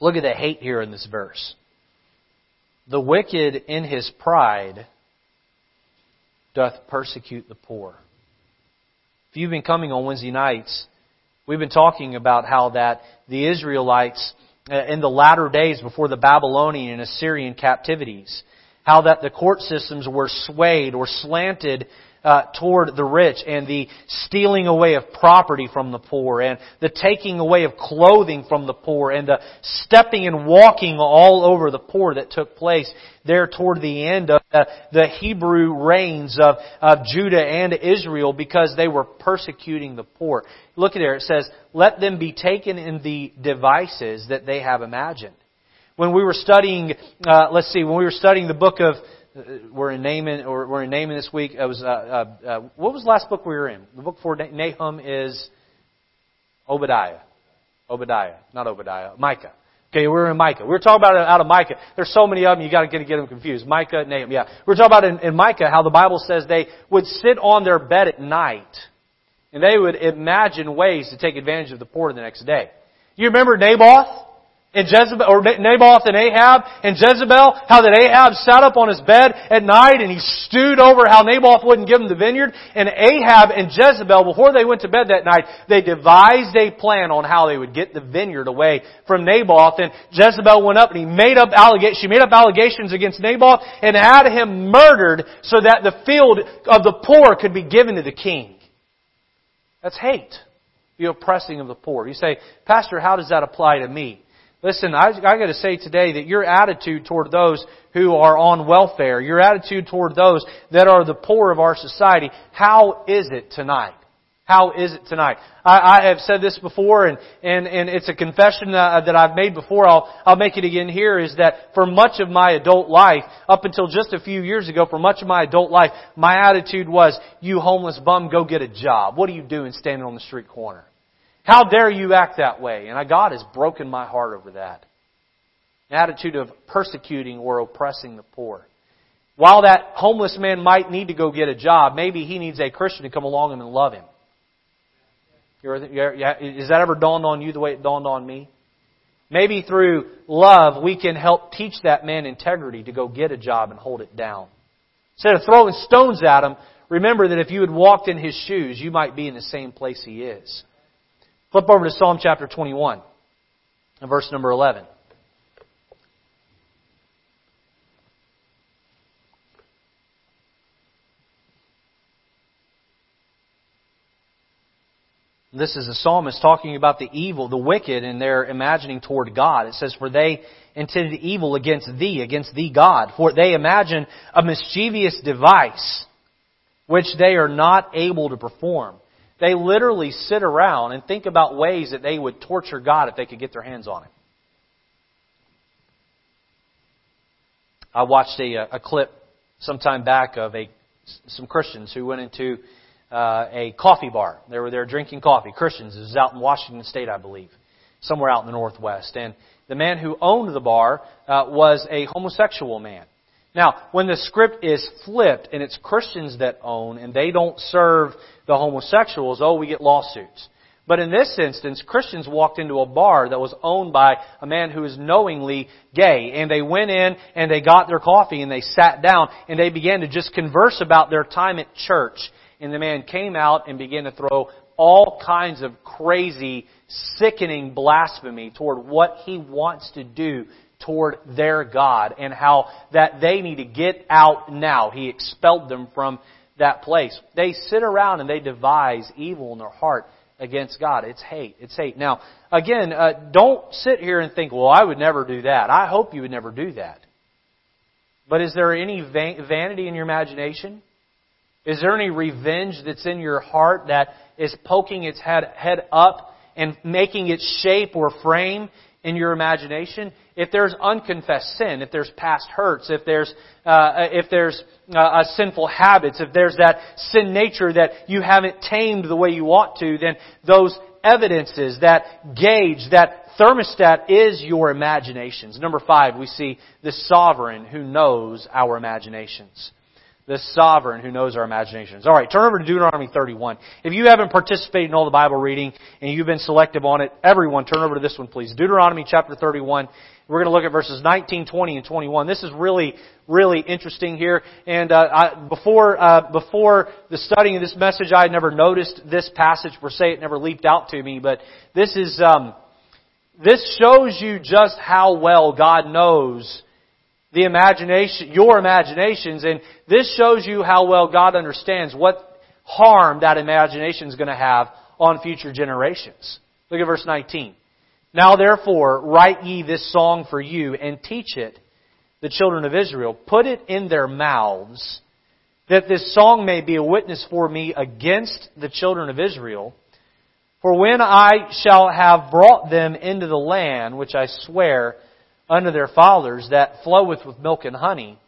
Look at the hate here in this verse. The wicked in his pride doth persecute the poor. If you've been coming on Wednesday nights, we've been talking about how that the Israelites uh, in the latter days before the Babylonian and Assyrian captivities, how that the court systems were swayed or slanted uh, toward the rich and the stealing away of property from the poor and the taking away of clothing from the poor and the stepping and walking all over the poor that took place there toward the end of the, the Hebrew reigns of, of Judah and Israel because they were persecuting the poor. Look at there, it says, let them be taken in the devices that they have imagined. When we were studying, uh, let's see, when we were studying the book of we're in Naaman, or we're in Naaman this week. It was uh, uh, uh, what was the last book we were in? The book for Nahum is Obadiah. Obadiah, not Obadiah. Micah. Okay, we were in Micah. We were talking about it out of Micah. There's so many of them, you got to get, them confused. Micah, Nahum, yeah. We were talking about in, in Micah how the Bible says they would sit on their bed at night and they would imagine ways to take advantage of the poor the next day. You remember Naboth? And Jezebel, or Naboth and Ahab and Jezebel, how that Ahab sat up on his bed at night and he stewed over how Naboth wouldn't give him the vineyard. And Ahab and Jezebel, before they went to bed that night, they devised a plan on how they would get the vineyard away from Naboth. And Jezebel went up and he made up allegations, she made up allegations against Naboth and had him murdered so that the field of the poor could be given to the king. That's hate. The oppressing of the poor. You say, Pastor, how does that apply to me? Listen, I, I got to say today that your attitude toward those who are on welfare, your attitude toward those that are the poor of our society, how is it tonight? How is it tonight? I, I have said this before, and, and, and it's a confession that, that I've made before. I'll, I'll make it again here, is that for much of my adult life, up until just a few years ago, for much of my adult life, my attitude was, you homeless bum, go get a job. What are you doing standing on the street corner? How dare you act that way? And God has broken my heart over that. An attitude of persecuting or oppressing the poor. While that homeless man might need to go get a job, maybe he needs a Christian to come along and love him. Is that ever dawned on you the way it dawned on me? Maybe through love, we can help teach that man integrity to go get a job and hold it down. Instead of throwing stones at him, remember that if you had walked in his shoes, you might be in the same place he is. Flip over to Psalm chapter 21 and verse number 11. This is a psalmist talking about the evil, the wicked, and their imagining toward God. It says, For they intended evil against thee, against thee, God. For they imagine a mischievous device which they are not able to perform. They literally sit around and think about ways that they would torture God if they could get their hands on Him. I watched a, a clip some time back of a, some Christians who went into uh, a coffee bar. They were there drinking coffee. Christians. It was out in Washington State, I believe, somewhere out in the Northwest. And the man who owned the bar uh, was a homosexual man. Now, when the script is flipped and it's Christians that own and they don't serve the homosexuals, oh, we get lawsuits. But in this instance, Christians walked into a bar that was owned by a man who is knowingly gay. And they went in and they got their coffee and they sat down and they began to just converse about their time at church. And the man came out and began to throw all kinds of crazy, sickening blasphemy toward what he wants to do toward their God and how that they need to get out now. He expelled them from that place. They sit around and they devise evil in their heart against God. It's hate. It's hate. Now, again, uh, don't sit here and think, well, I would never do that. I hope you would never do that. But is there any vanity in your imagination? Is there any revenge that's in your heart that is poking its head, head up and making its shape or frame in your imagination? If there's unconfessed sin, if there's past hurts, if there's uh, if there's uh, sinful habits, if there's that sin nature that you haven't tamed the way you want to, then those evidences, that gauge, that thermostat is your imaginations. Number five, we see the sovereign who knows our imaginations. The sovereign who knows our imaginations. Alright, turn over to Deuteronomy 31. If you haven't participated in all the Bible reading and you've been selective on it, everyone turn over to this one please. Deuteronomy chapter 31. We're going to look at verses 19, 20, and 21. This is really, really interesting here. And uh, I, before uh, before the studying of this message, I had never noticed this passage per se. It never leaped out to me. But this is um, this shows you just how well God knows the imagination, your imaginations, and this shows you how well God understands what harm that imagination is going to have on future generations. Look at verse 19. Now therefore, write ye this song for you and teach it the children of Israel. Put it in their mouths that this song may be a witness for me against the children of Israel for when I shall have brought them into the land which I swear unto their fathers, that floweth with milk and honey,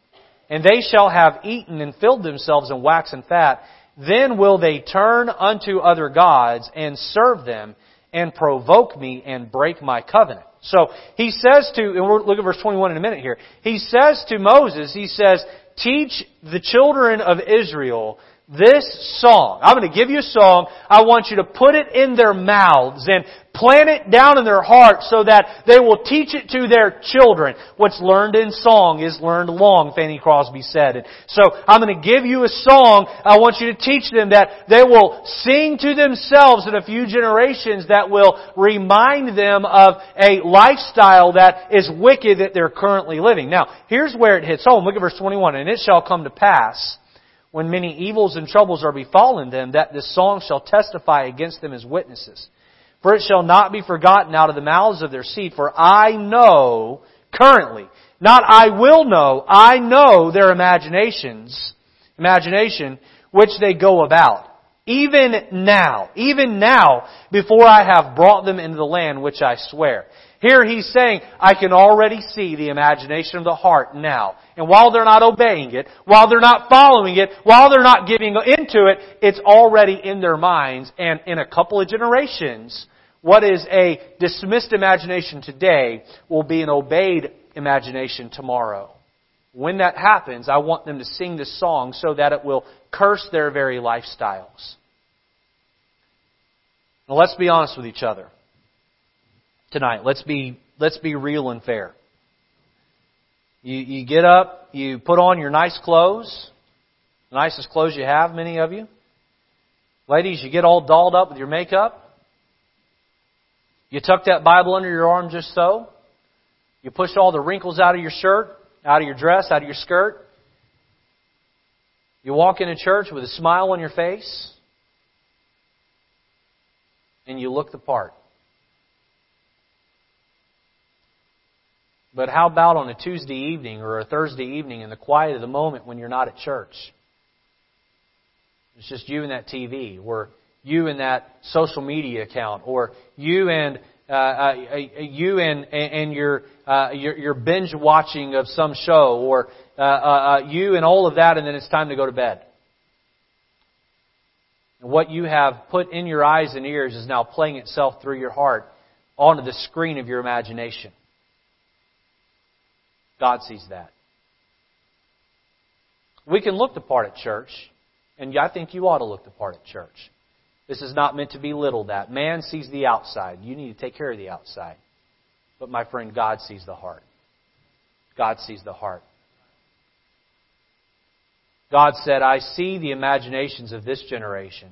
and they shall have eaten and filled themselves in wax and fat, then will they turn unto other gods and serve them and provoke me and break my covenant. So he says to, and we'll look at verse 21 in a minute here. He says to Moses, he says, teach the children of Israel this song. I'm going to give you a song. I want you to put it in their mouths and plant it down in their hearts so that they will teach it to their children. What's learned in song is learned long, Fanny Crosby said. And so I'm going to give you a song. I want you to teach them that they will sing to themselves in a few generations that will remind them of a lifestyle that is wicked that they're currently living. Now, here's where it hits home. Look at verse 21. And it shall come to pass when many evils and troubles are befallen them, that this song shall testify against them as witnesses. For it shall not be forgotten out of the mouths of their seed, for I know currently, not I will know, I know their imaginations, imagination, which they go about. Even now, even now, before I have brought them into the land which I swear. Here he's saying, I can already see the imagination of the heart now. And while they're not obeying it, while they're not following it, while they're not giving into it, it's already in their minds. And in a couple of generations, what is a dismissed imagination today will be an obeyed imagination tomorrow. When that happens, I want them to sing this song so that it will curse their very lifestyles. Now let's be honest with each other tonight. Let's be, let's be real and fair. You, you get up, you put on your nice clothes, the nicest clothes you have, many of you. Ladies, you get all dolled up with your makeup. You tuck that Bible under your arm just so. You push all the wrinkles out of your shirt, out of your dress, out of your skirt. You walk into church with a smile on your face. And you look the part. But how about on a Tuesday evening or a Thursday evening in the quiet of the moment when you're not at church? It's just you and that TV, or you and that social media account, or you and uh, uh, you and and your, uh, your your binge watching of some show, or uh, uh, uh, you and all of that, and then it's time to go to bed. And what you have put in your eyes and ears is now playing itself through your heart onto the screen of your imagination. God sees that. We can look the part at church, and I think you ought to look the part at church. This is not meant to belittle that. Man sees the outside. You need to take care of the outside. But my friend, God sees the heart. God sees the heart. God said, I see the imaginations of this generation.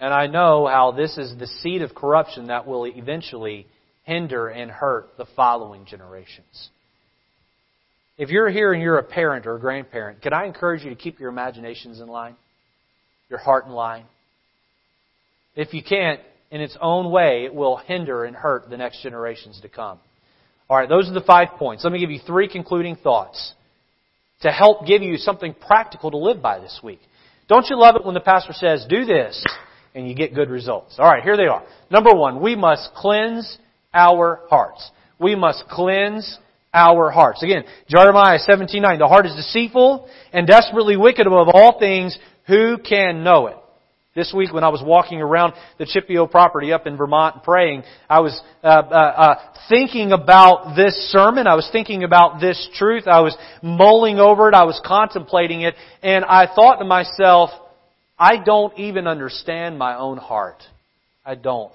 And I know how this is the seed of corruption that will eventually hinder and hurt the following generations. If you're here and you're a parent or a grandparent, can I encourage you to keep your imaginations in line? Your heart in line? If you can't, in its own way, it will hinder and hurt the next generations to come. Alright, those are the five points. Let me give you three concluding thoughts to help give you something practical to live by this week. Don't you love it when the pastor says, do this, and you get good results? Alright, here they are. Number one, we must cleanse our hearts. We must cleanse our hearts. Again, Jeremiah 17:9, the heart is deceitful and desperately wicked above all things, who can know it? This week when I was walking around the Chippewa property up in Vermont praying, I was uh, uh, uh, thinking about this sermon. I was thinking about this truth. I was mulling over it. I was contemplating it. And I thought to myself, I don't even understand my own heart. I don't.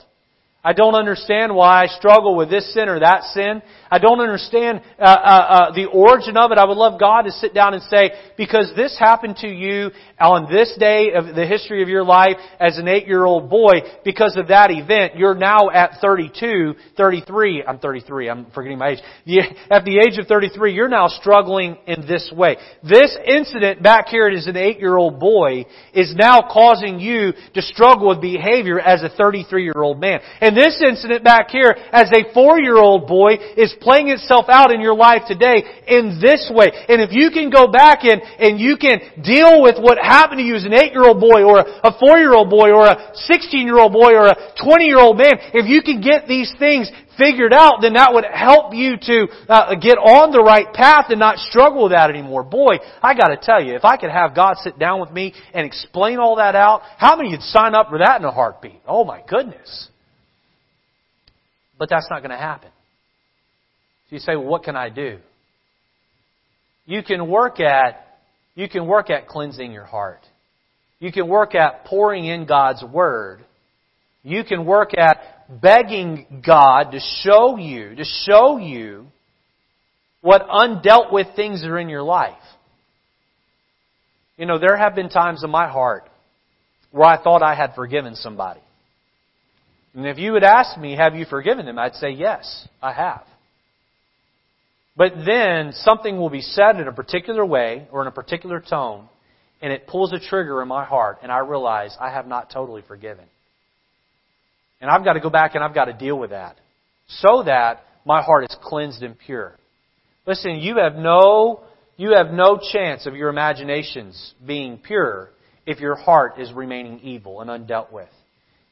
I don't understand why I struggle with this sin or that sin. I don't understand uh, uh, uh, the origin of it. I would love God to sit down and say, because this happened to you on this day of the history of your life as an eight-year-old boy, because of that event, you're now at 32, 33. I'm 33. I'm forgetting my age. At the age of 33, you're now struggling in this way. This incident back here as an eight-year-old boy is now causing you to struggle with behavior as a 33-year-old man. And this incident back here as a four-year-old boy is playing itself out in your life today in this way. And if you can go back and, and you can deal with what happened to you as an eight-year-old boy or a four-year-old boy or a 16-year-old boy or a 20-year-old man, if you can get these things figured out, then that would help you to uh, get on the right path and not struggle with that anymore. Boy, I gotta tell you, if I could have God sit down with me and explain all that out, how many would sign up for that in a heartbeat? Oh my goodness. But that's not going to happen. So you say, well, what can I do? You can work at, you can work at cleansing your heart. You can work at pouring in God's Word. You can work at begging God to show you, to show you what undealt with things are in your life. You know, there have been times in my heart where I thought I had forgiven somebody. And if you would ask me, have you forgiven them? I'd say, yes, I have. But then something will be said in a particular way or in a particular tone, and it pulls a trigger in my heart, and I realize I have not totally forgiven. And I've got to go back and I've got to deal with that so that my heart is cleansed and pure. Listen, you have no, you have no chance of your imaginations being pure if your heart is remaining evil and undealt with.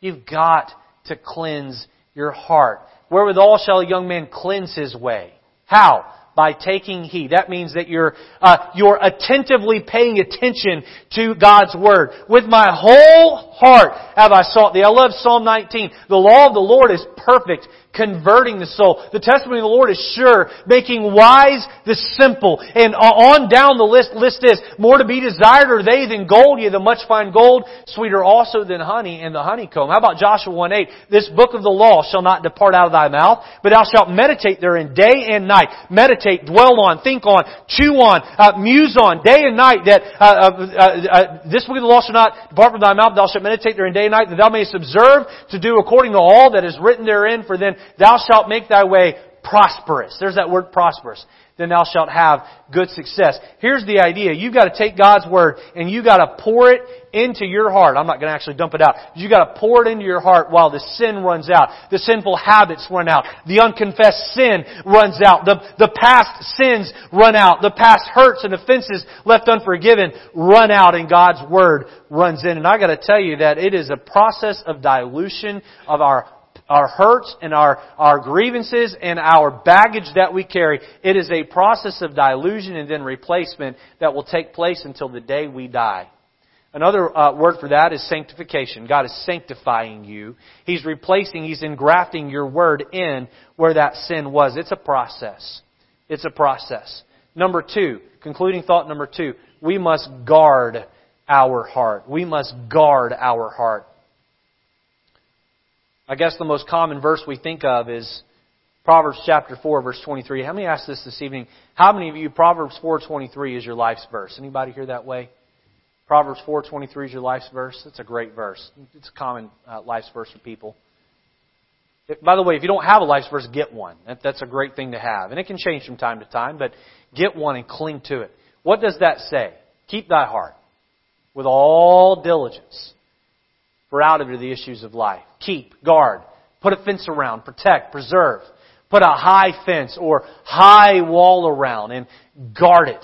You've got to cleanse your heart. Wherewithal shall a young man cleanse his way? How? By taking heed. That means that you're, uh, you're attentively paying attention to God's Word. With my whole heart have I sought thee. I love Psalm 19. The law of the Lord is perfect, converting the soul. The testimony of the Lord is sure, making wise the simple. And on down the list, list is, more to be desired are they than gold, yea, the much fine gold, sweeter also than honey and the honeycomb. How about Joshua 1.8? This book of the law shall not depart out of thy mouth, but thou shalt meditate therein day and night. Meditate, dwell on, think on, chew on, uh, muse on, day and night, that uh, uh, uh, uh this book of the law shall not depart from thy mouth, thou shalt meditate therein day and night, that thou mayest observe to do according to all that is written therein, for then thou shalt make thy way prosperous. There's that word prosperous. Then thou shalt have good success. Here's the idea. You've got to take God's Word and you've got to pour it into your heart. I'm not going to actually dump it out. You've got to pour it into your heart while the sin runs out. The sinful habits run out. The unconfessed sin runs out. The, the past sins run out. The past hurts and offenses left unforgiven run out and God's Word runs in. And I got to tell you that it is a process of dilution of our our hurts and our, our grievances and our baggage that we carry. It is a process of dilution and then replacement that will take place until the day we die. Another uh, word for that is sanctification. God is sanctifying you. He's replacing, He's engrafting your word in where that sin was. It's a process. It's a process. Number two, concluding thought number two, we must guard our heart. We must guard our heart. I guess the most common verse we think of is Proverbs chapter 4 verse 23. How many asked this this evening? How many of you Proverbs 4:23 is your life's verse? Anybody hear that way? Proverbs 4:23 is your life's verse. It's a great verse. It's a common uh, life's verse for people. By the way, if you don't have a life's verse, get one. That, that's a great thing to have. And it can change from time to time, but get one and cling to it. What does that say? Keep thy heart with all diligence, for out of it are the issues of life. Keep, guard, put a fence around, protect, preserve. Put a high fence or high wall around and guard it.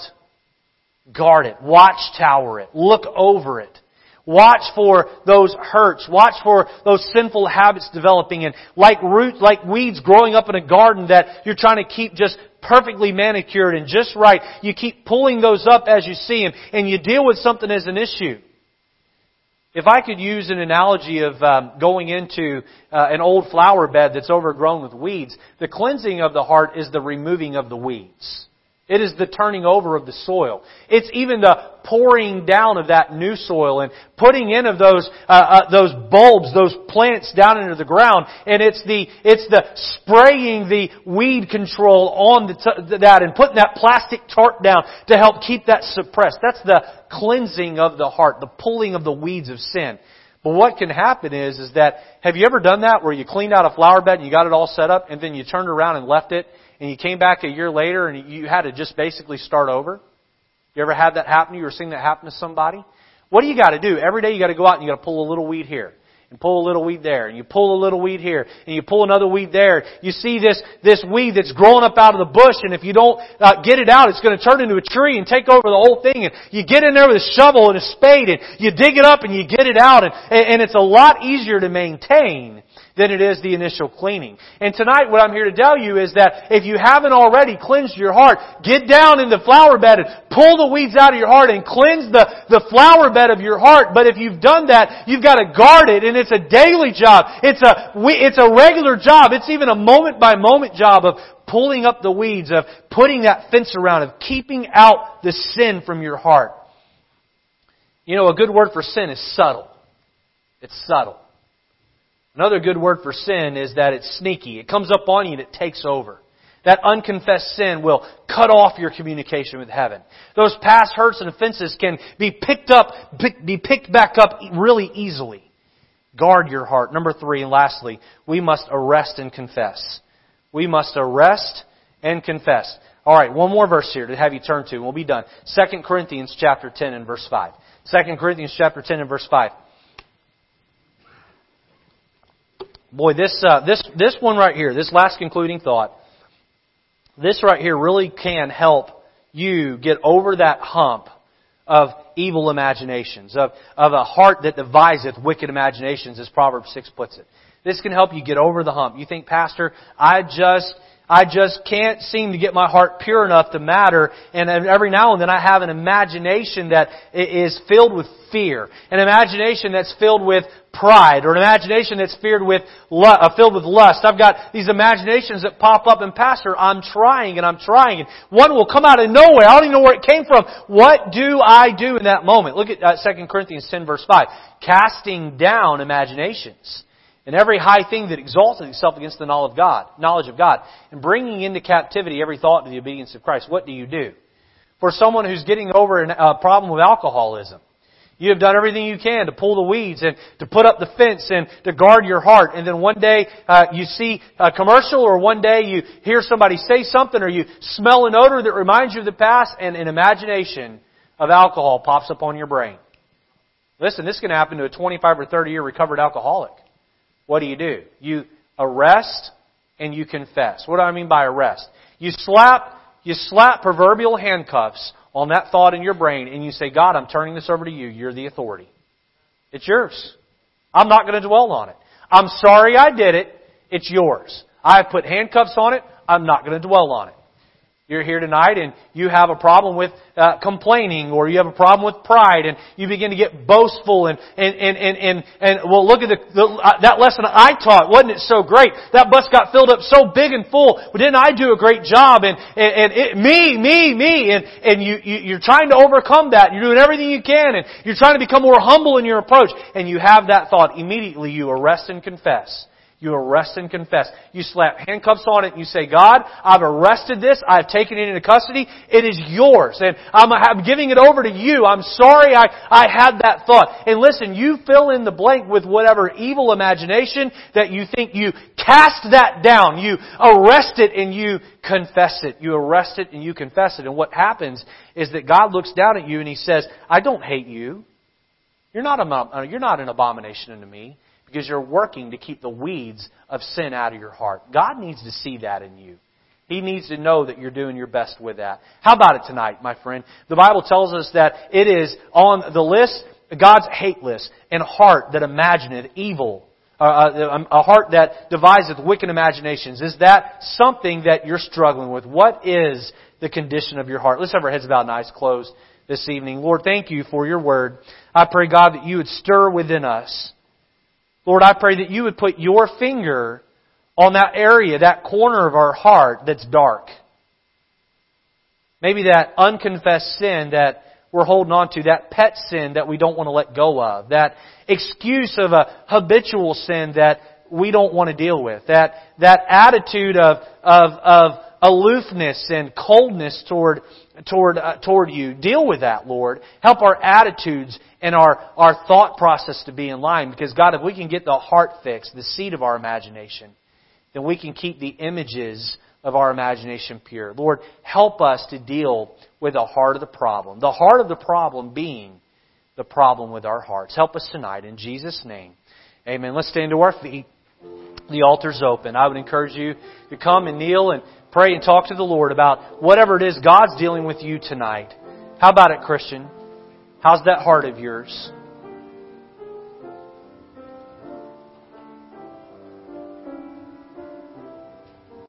Guard it. Watch tower it. Look over it. Watch for those hurts. Watch for those sinful habits developing and like roots, like weeds growing up in a garden that you're trying to keep just perfectly manicured and just right. You keep pulling those up as you see them and you deal with something as an issue. If I could use an analogy of um, going into uh, an old flower bed that's overgrown with weeds, the cleansing of the heart is the removing of the weeds. It is the turning over of the soil. It's even the pouring down of that new soil and putting in of those uh, uh, those bulbs, those plants down into the ground. And it's the it's the spraying the weed control on the t- that and putting that plastic tarp down to help keep that suppressed. That's the cleansing of the heart, the pulling of the weeds of sin. But what can happen is, is that, have you ever done that where you cleaned out a flower bed and you got it all set up and then you turned around and left it and you came back a year later and you had to just basically start over? You ever had that happen you or seen that happen to somebody? What do you got to do? Every day you got to go out and you got to pull a little weed here and pull a little weed there, and you pull a little weed here, and you pull another weed there. You see this, this weed that's growing up out of the bush, and if you don't uh, get it out, it's going to turn into a tree and take over the whole thing, and you get in there with a shovel and a spade, and you dig it up and you get it out, and, and it's a lot easier to maintain than it is the initial cleaning. And tonight what I'm here to tell you is that if you haven't already cleansed your heart, get down in the flower bed and pull the weeds out of your heart and cleanse the, the flower bed of your heart. But if you've done that, you've got to guard it and it's a daily job. It's a, it's a regular job. It's even a moment by moment job of pulling up the weeds, of putting that fence around, of keeping out the sin from your heart. You know, a good word for sin is subtle. It's subtle. Another good word for sin is that it's sneaky. It comes up on you and it takes over. That unconfessed sin will cut off your communication with heaven. Those past hurts and offenses can be picked up, be picked back up really easily. Guard your heart. Number three, and lastly, we must arrest and confess. We must arrest and confess. Alright, one more verse here to have you turn to, and we'll be done. 2 Corinthians chapter 10 and verse 5. 2 Corinthians chapter 10 and verse 5. Boy, this, uh, this, this one right here, this last concluding thought, this right here really can help you get over that hump of evil imaginations, of, of a heart that deviseth wicked imaginations, as Proverbs 6 puts it. This can help you get over the hump. You think, Pastor, I just, I just can't seem to get my heart pure enough to matter. And every now and then I have an imagination that is filled with fear. An imagination that's filled with pride. Or an imagination that's filled with, uh, filled with lust. I've got these imaginations that pop up and Pastor, I'm trying and I'm trying. And one will come out of nowhere. I don't even know where it came from. What do I do in that moment? Look at uh, 2 Corinthians 10 verse 5. Casting down imaginations and every high thing that exalted itself against the knowledge of God, knowledge of God, and bringing into captivity every thought to the obedience of Christ. What do you do? For someone who's getting over a problem with alcoholism, you have done everything you can to pull the weeds and to put up the fence and to guard your heart. And then one day uh, you see a commercial, or one day you hear somebody say something, or you smell an odor that reminds you of the past, and an imagination of alcohol pops up on your brain. Listen, this can happen to a 25 or 30 year recovered alcoholic what do you do? You arrest and you confess. What do I mean by arrest? You slap, you slap proverbial handcuffs on that thought in your brain and you say, God, I'm turning this over to you. You're the authority. It's yours. I'm not going to dwell on it. I'm sorry I did it. It's yours. I've put handcuffs on it. I'm not going to dwell on it. You're here tonight and you have a problem with uh, complaining or you have a problem with pride and you begin to get boastful and, and, and, and, and, and well look at the, the uh, that lesson I taught. Wasn't it so great? That bus got filled up so big and full. But didn't I do a great job? And, and, and it, me, me, me. And, and you, you, you're trying to overcome that. You're doing everything you can and you're trying to become more humble in your approach. And you have that thought. Immediately you arrest and confess. You arrest and confess. You slap handcuffs on it and you say, God, I've arrested this. I've taken it into custody. It is yours. And I'm, I'm giving it over to you. I'm sorry I, I had that thought. And listen, you fill in the blank with whatever evil imagination that you think you cast that down. You arrest it and you confess it. You arrest it and you confess it. And what happens is that God looks down at you and He says, I don't hate you. You're not, a, you're not an abomination unto me because you're working to keep the weeds of sin out of your heart. God needs to see that in you. He needs to know that you're doing your best with that. How about it tonight, my friend? The Bible tells us that it is on the list, God's hate list, and a heart that imagineth evil. Uh, uh a heart that deviseth wicked imaginations. Is that something that you're struggling with? What is the condition of your heart? Let's have our heads about and eyes closed this evening. Lord, thank you for your word. I pray, God, that you would stir within us Lord, I pray that you would put your finger on that area, that corner of our heart that's dark. Maybe that unconfessed sin that we're holding on to, that pet sin that we don't want to let go of, that excuse of a habitual sin that we don't want to deal with, that, that attitude of, of, of aloofness and coldness toward, toward, uh, toward you. Deal with that, Lord. Help our attitudes and our, our thought process to be in line. Because God, if we can get the heart fixed, the seat of our imagination, then we can keep the images of our imagination pure. Lord, help us to deal with the heart of the problem. The heart of the problem being the problem with our hearts. Help us tonight in Jesus' name. Amen. Let's stand to our feet. The altar's open. I would encourage you to come and kneel and pray and talk to the Lord about whatever it is God's dealing with you tonight. How about it, Christian? How's that heart of yours?